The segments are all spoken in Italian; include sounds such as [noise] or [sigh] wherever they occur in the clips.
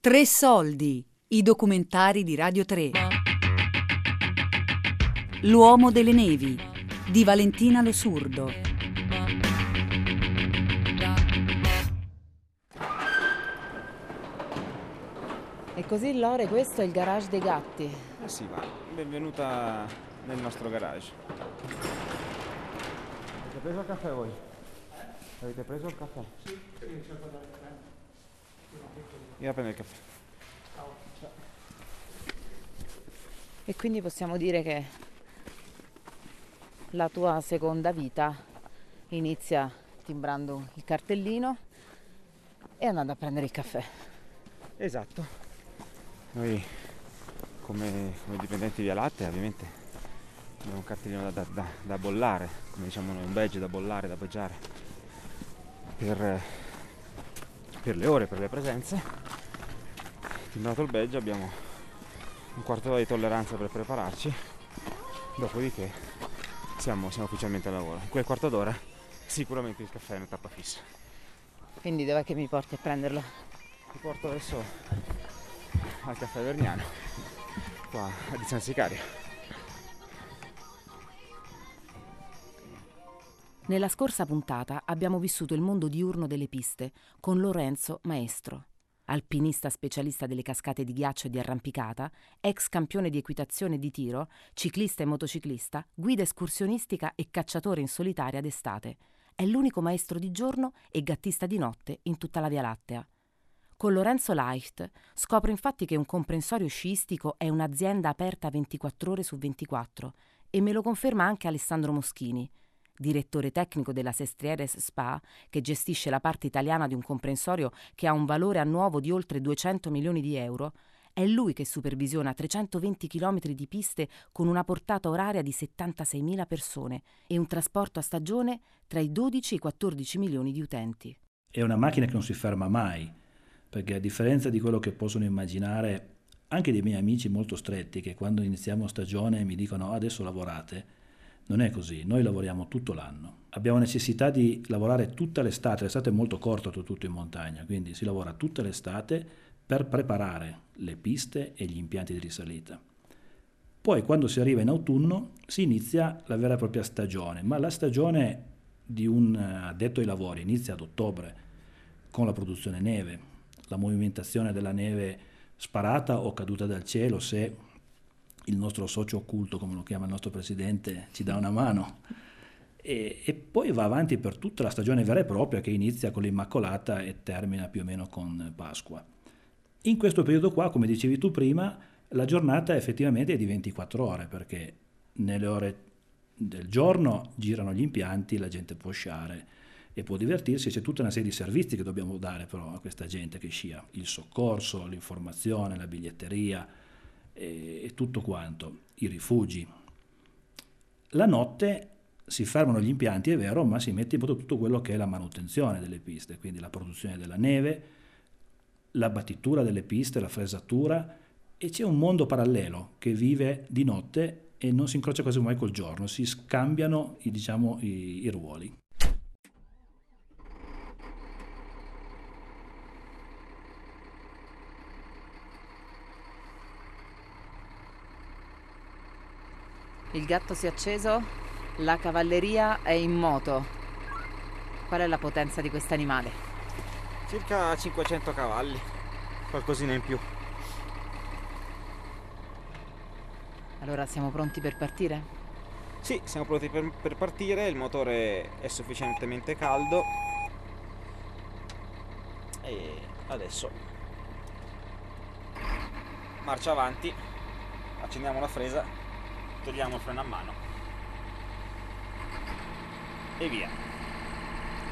Tre soldi, i documentari di Radio 3. L'uomo delle nevi di Valentina Losurdo. E così Lore, questo è il garage dei gatti. Eh sì, va. Benvenuta nel nostro garage. Avete preso il caffè voi? Avete preso il caffè? Sì, Io a prendere il caffè. E quindi possiamo dire che la tua seconda vita inizia timbrando il cartellino e andando a prendere il caffè. Esatto. Noi come, come dipendenti via latte ovviamente abbiamo un cartellino da, da- da bollare, come diciamo noi, un badge da bollare, da baggiare per, per le ore, per le presenze. Timbrato il badge abbiamo un quarto d'ora di tolleranza per prepararci, dopodiché siamo, siamo ufficialmente al lavoro. In quel quarto d'ora sicuramente il caffè è una tappa fissa. Quindi dov'è che mi porti a prenderlo? Ti porto adesso al caffè Vergnano, qua a San Sicario. Nella scorsa puntata abbiamo vissuto il mondo diurno delle piste con Lorenzo Maestro, alpinista specialista delle cascate di ghiaccio e di arrampicata, ex campione di equitazione e di tiro, ciclista e motociclista, guida escursionistica e cacciatore in solitaria d'estate. È l'unico maestro di giorno e gattista di notte in tutta la Via Lattea. Con Lorenzo Leicht scopro infatti che un comprensorio sciistico è un'azienda aperta 24 ore su 24 e me lo conferma anche Alessandro Moschini, direttore tecnico della Sestrieres Spa, che gestisce la parte italiana di un comprensorio che ha un valore annuovo di oltre 200 milioni di euro. È lui che supervisiona 320 km di piste con una portata oraria di 76.000 persone e un trasporto a stagione tra i 12 e i 14 milioni di utenti. È una macchina che non si ferma mai, perché a differenza di quello che possono immaginare anche dei miei amici molto stretti che quando iniziamo stagione mi dicono "Ah, adesso lavorate, non è così, noi lavoriamo tutto l'anno. Abbiamo necessità di lavorare tutta l'estate, l'estate è molto corta tutto in montagna, quindi si lavora tutta l'estate per preparare le piste e gli impianti di risalita. Poi quando si arriva in autunno si inizia la vera e propria stagione, ma la stagione di un eh, addetto ai lavori inizia ad ottobre con la produzione neve, la movimentazione della neve sparata o caduta dal cielo se il nostro socio occulto, come lo chiama il nostro presidente, ci dà una mano. E, e poi va avanti per tutta la stagione vera e propria che inizia con l'Immacolata e termina più o meno con Pasqua. In questo periodo qua, come dicevi tu prima, la giornata effettivamente è di 24 ore perché nelle ore del giorno girano gli impianti, la gente può sciare e può divertirsi, c'è tutta una serie di servizi che dobbiamo dare però a questa gente che scia, il soccorso, l'informazione, la biglietteria e, e tutto quanto, i rifugi. La notte si fermano gli impianti, è vero, ma si mette in moto tutto quello che è la manutenzione delle piste, quindi la produzione della neve, la battitura delle piste, la fresatura e c'è un mondo parallelo che vive di notte e non si incrocia quasi mai col giorno, si scambiano i, diciamo, i, i ruoli. Il gatto si è acceso, la cavalleria è in moto. Qual è la potenza di questo animale? Circa 500 cavalli, qualcosina in più. Allora siamo pronti per partire? Sì, siamo pronti per, per partire, il motore è sufficientemente caldo. E adesso marcia avanti, accendiamo la fresa, togliamo il freno a mano e via.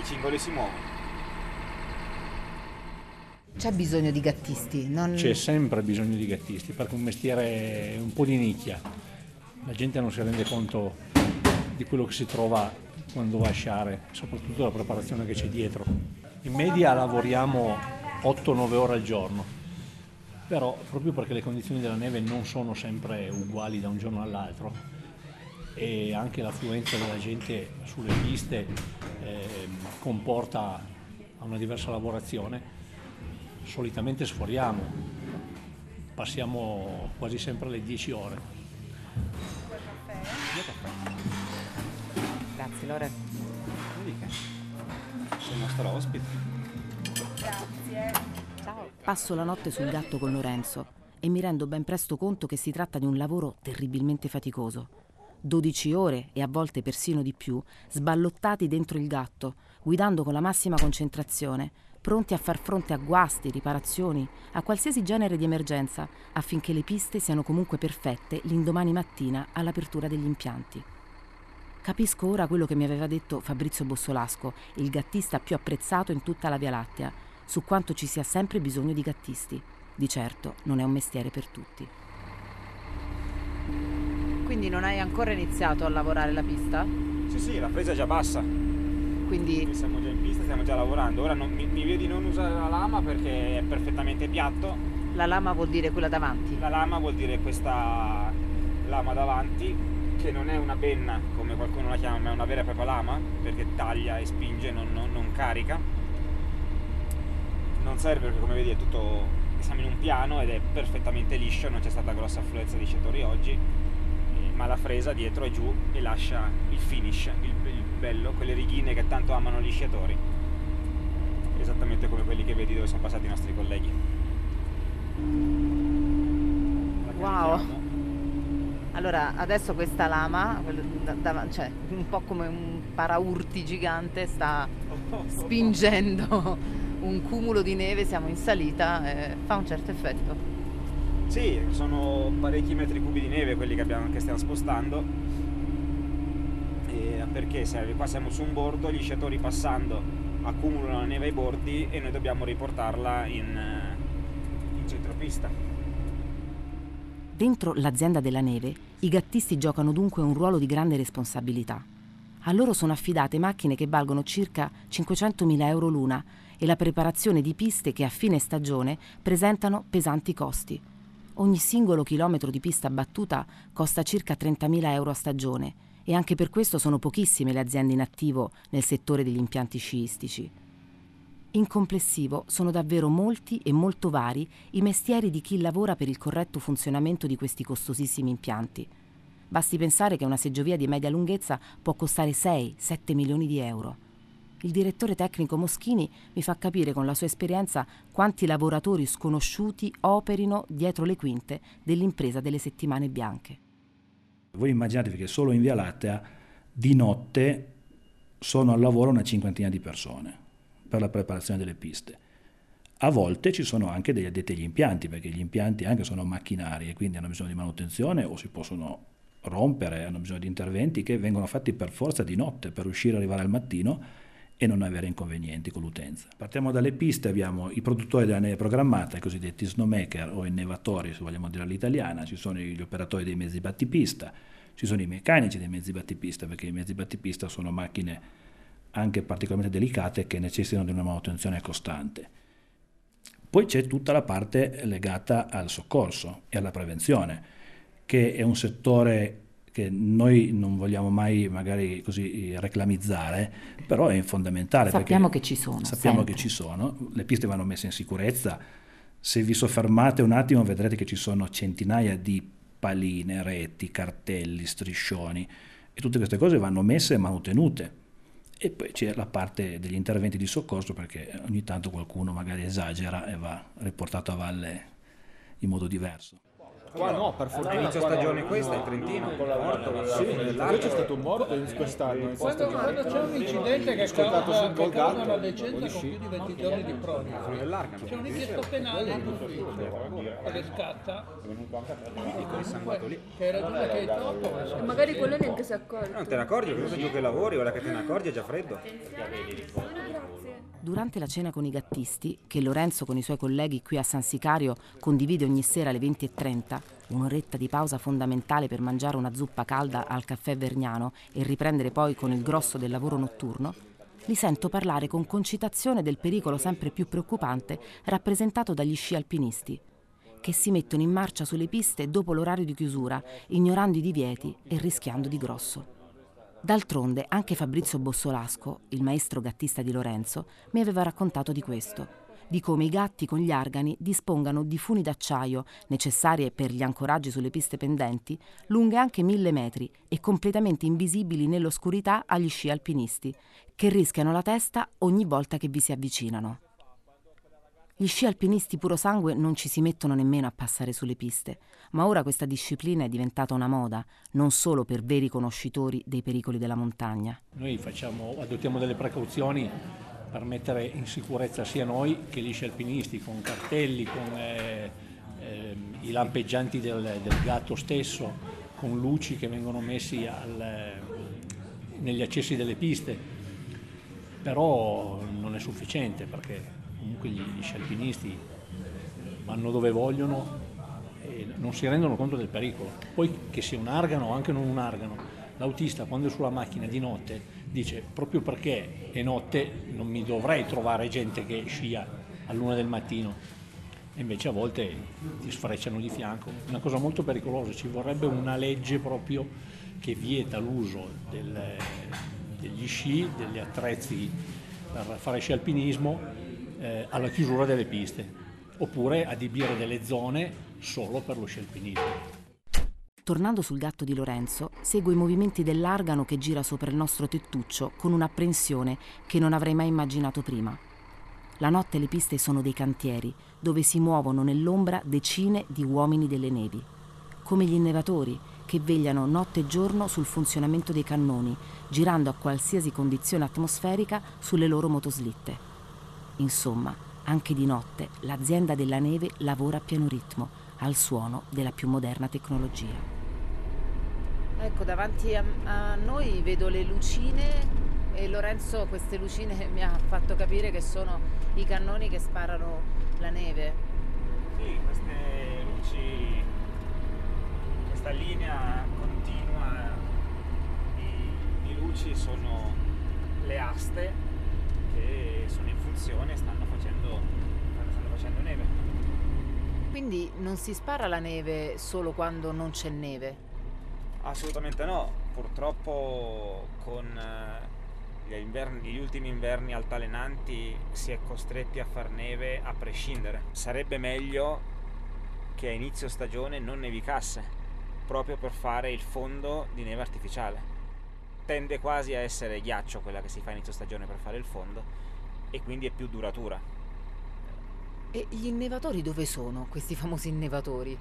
I cingoli si muovono. C'è bisogno di gattisti, non... C'è sempre bisogno di gattisti perché è un mestiere un po' di nicchia. La gente non si rende conto di quello che si trova quando va a sciare, soprattutto la preparazione che c'è dietro. In media lavoriamo 8-9 ore al giorno, però proprio perché le condizioni della neve non sono sempre uguali da un giorno all'altro e anche l'affluenza della gente sulle piste eh, comporta una diversa lavorazione, solitamente sforiamo, passiamo quasi sempre le 10 ore. Grazie Lore. Sei il nostro ospite. Passo la notte sul gatto con Lorenzo e mi rendo ben presto conto che si tratta di un lavoro terribilmente faticoso. 12 ore e a volte persino di più, sballottati dentro il gatto, guidando con la massima concentrazione, pronti a far fronte a guasti, riparazioni, a qualsiasi genere di emergenza, affinché le piste siano comunque perfette l'indomani mattina all'apertura degli impianti. Capisco ora quello che mi aveva detto Fabrizio Bossolasco, il gattista più apprezzato in tutta la Via Lattea, su quanto ci sia sempre bisogno di gattisti. Di certo non è un mestiere per tutti. Quindi non hai ancora iniziato a lavorare la pista? Sì, sì, la presa è già bassa. Quindi Siamo già in pista, stiamo già lavorando. Ora non- mi, mi vedi non usare la lama perché è perfettamente piatto. la lama vuol dire quella davanti. La lama vuol dire questa lama davanti, che non è una penna come qualcuno la chiama, ma è una vera e propria lama, perché taglia e spinge, non, non- non carica. Non serve perché come vedi è tutto. siamo in un piano ed è perfettamente liscio, non c'è stata grossa affluenza di sciatori oggi, eh, ma la fresa dietro è giù e lascia il finish, il, il bello, quelle righine che tanto amano gli sciatori. Esattamente come quelli che vedi dove sono passati i nostri colleghi. Wow. Allora, adesso questa lama, cioè un po' come un paraurti gigante, sta [laughs] spingendo un cumulo di neve, siamo in salita, e fa un certo effetto. Sì, sono parecchi metri cubi di neve quelli che, abbiamo, che stiamo spostando. E perché serve? Qua siamo su un bordo, gli sciatori passando accumulano la neve ai bordi e noi dobbiamo riportarla in, eh, in centropista. Dentro l'azienda della neve, i gattisti giocano dunque un ruolo di grande responsabilità. A loro sono affidate macchine che valgono circa 500.000 euro l'una e la preparazione di piste che a fine stagione presentano pesanti costi. Ogni singolo chilometro di pista battuta costa circa 30.000 euro a stagione e anche per questo sono pochissime le aziende in attivo nel settore degli impianti sciistici. In complessivo sono davvero molti e molto vari i mestieri di chi lavora per il corretto funzionamento di questi costosissimi impianti. Basti pensare che una seggiovia di media lunghezza può costare 6-7 milioni di euro. Il direttore tecnico Moschini mi fa capire con la sua esperienza quanti lavoratori sconosciuti operino dietro le quinte dell'impresa delle settimane bianche. Voi immaginatevi che solo in Via Lattea di notte sono al lavoro una cinquantina di persone per la preparazione delle piste. A volte ci sono anche degli addetti agli impianti, perché gli impianti anche sono macchinari e quindi hanno bisogno di manutenzione o si possono rompere, hanno bisogno di interventi che vengono fatti per forza di notte per riuscire ad arrivare al mattino e non avere inconvenienti con l'utenza. Partiamo dalle piste, abbiamo i produttori della neve programmata, i cosiddetti snowmaker o innevatori, se vogliamo dire all'italiana, ci sono gli operatori dei mezzi battipista, ci sono i meccanici dei mezzi battipista, perché i mezzi battipista sono macchine anche particolarmente delicate che necessitano di una manutenzione costante. Poi c'è tutta la parte legata al soccorso e alla prevenzione, che è un settore che noi non vogliamo mai magari così reclamizzare, però è fondamentale. Sappiamo che ci sono, Sappiamo sempre. che ci sono, le piste vanno messe in sicurezza. Se vi soffermate un attimo vedrete che ci sono centinaia di paline, reti, cartelli, striscioni e tutte queste cose vanno messe e manutenute. E poi c'è la parte degli interventi di soccorso perché ogni tanto qualcuno magari esagera e va riportato a valle in modo diverso. Qua no, per fortuna. Inizio stagione questa in Trentino, morto, Sì, c'è stato un morto in quest'anno. In Quando, quando c'è un incidente che causa, sul che causa una decenza con più di 20 giorni di proroga, c'è un'inchiesta penale in ufficio che scatta. che hai ragione che hai troppo E magari quello neanche si accorge. Non te ne accorgi, cosa giù che lavori, ora che te ne accorgi è già freddo. Durante la cena con i gattisti, che Lorenzo con i suoi colleghi qui a San Sicario condivide ogni sera alle 20.30, un'oretta di pausa fondamentale per mangiare una zuppa calda al caffè Vergnano e riprendere poi con il grosso del lavoro notturno, li sento parlare con concitazione del pericolo sempre più preoccupante rappresentato dagli sci alpinisti, che si mettono in marcia sulle piste dopo l'orario di chiusura, ignorando i divieti e rischiando di grosso. D'altronde anche Fabrizio Bossolasco, il maestro gattista di Lorenzo, mi aveva raccontato di questo. di come i gatti con gli argani dispongano di funi d'acciaio, necessarie per gli ancoraggi sulle piste pendenti, lunghe anche mille metri e completamente invisibili nell'oscurità agli sci alpinisti, che rischiano la testa ogni volta che vi si avvicinano. Gli sci alpinisti puro sangue non ci si mettono nemmeno a passare sulle piste, ma ora questa disciplina è diventata una moda, non solo per veri conoscitori dei pericoli della montagna. Noi facciamo, adottiamo delle precauzioni per mettere in sicurezza sia noi che gli sci alpinisti, con cartelli, con eh, eh, i lampeggianti del, del, gatto stesso, con luci che vengono messi al, negli accessi delle piste, però non è sufficiente perché comunque gli, gli alpinisti vanno dove vogliono e non si rendono conto del pericolo. Poi che sia un argano o anche non un argano, l'autista quando è sulla macchina di notte dice proprio perché è notte non mi dovrei trovare gente che scia all'una del mattino e invece a volte ti sfrecciano di fianco. Una cosa molto pericolosa, ci vorrebbe una legge proprio che vieta l'uso del, degli sci, degli attrezzi per fare sci alpinismo eh, alla chiusura delle piste, oppure adibire delle zone solo per lo sci alpinismo. Tornando sul gatto di Lorenzo, seguo i movimenti dell'argano che gira sopra il nostro tettuccio con un'apprensione che non avrei mai immaginato prima. La notte le piste sono dei cantieri, dove si muovono nell'ombra decine di uomini delle nevi, come gli innevatori che vegliano notte e giorno sul funzionamento dei cannoni, girando a qualsiasi condizione atmosferica sulle loro motoslitte. Insomma, anche di notte l'azienda della neve lavora a pieno ritmo, al suono della più moderna tecnologia. Ecco, davanti a, a noi vedo le lucine e Lorenzo queste lucine [laughs] mi ha fatto capire che sono i cannoni che sparano la neve. Sì, queste luci, questa linea continua di, di luci sono le aste che sono in funzione e stanno facendo, stanno facendo neve. Quindi non si spara la neve solo quando non c'è neve? Assolutamente no, purtroppo con eh, gli, inverni, gli ultimi inverni altalenanti si è costretti a far neve a prescindere. Sarebbe meglio che a inizio stagione non nevicasse, proprio per fare il fondo di neve artificiale tende quasi a essere ghiaccio quella che si fa inizio stagione per fare il fondo e quindi è più duratura. E gli innevatori dove sono, questi famosi innevatori?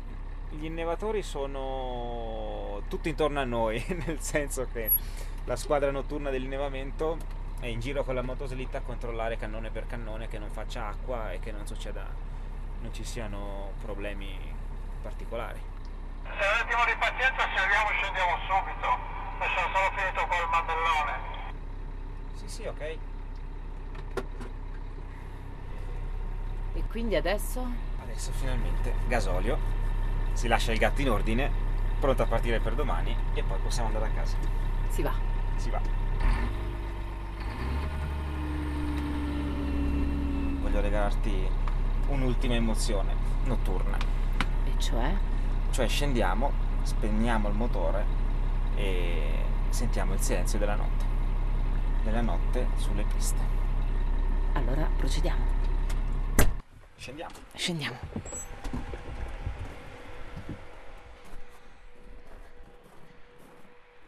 Gli innevatori sono tutti intorno a noi, [laughs] nel senso che la squadra notturna dell'innevamento è in giro con la motoslitta a controllare cannone per cannone che non faccia acqua e che non succeda, non ci siano problemi particolari. Se un attimo di pazienza se arriviamo scendiamo subito sono solo finito col mandellone. Sì, sì, ok. E quindi adesso? Adesso finalmente gasolio, si lascia il gatto in ordine, pronto a partire per domani e poi possiamo andare a casa. Si va. Si va. Voglio regalarti un'ultima emozione notturna. E cioè? Cioè scendiamo, spegniamo il motore e sentiamo il silenzio della notte. Della notte sulle piste. Allora procediamo. Scendiamo. Scendiamo.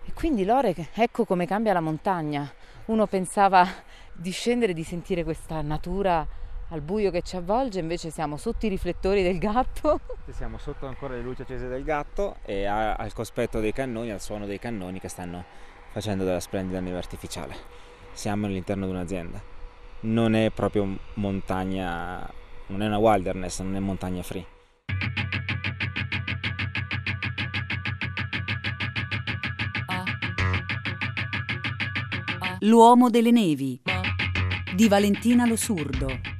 E quindi Lore, ecco come cambia la montagna. Uno pensava di scendere, di sentire questa natura al buio che ci avvolge, invece siamo sotto i riflettori del gatto. [laughs] Siamo sotto ancora le luci accese del gatto e al cospetto dei cannoni, al suono dei cannoni che stanno facendo della splendida neve artificiale. Siamo all'interno di un'azienda. Non è proprio montagna, non è una wilderness, non è montagna free. L'uomo delle nevi di Valentina Losurdo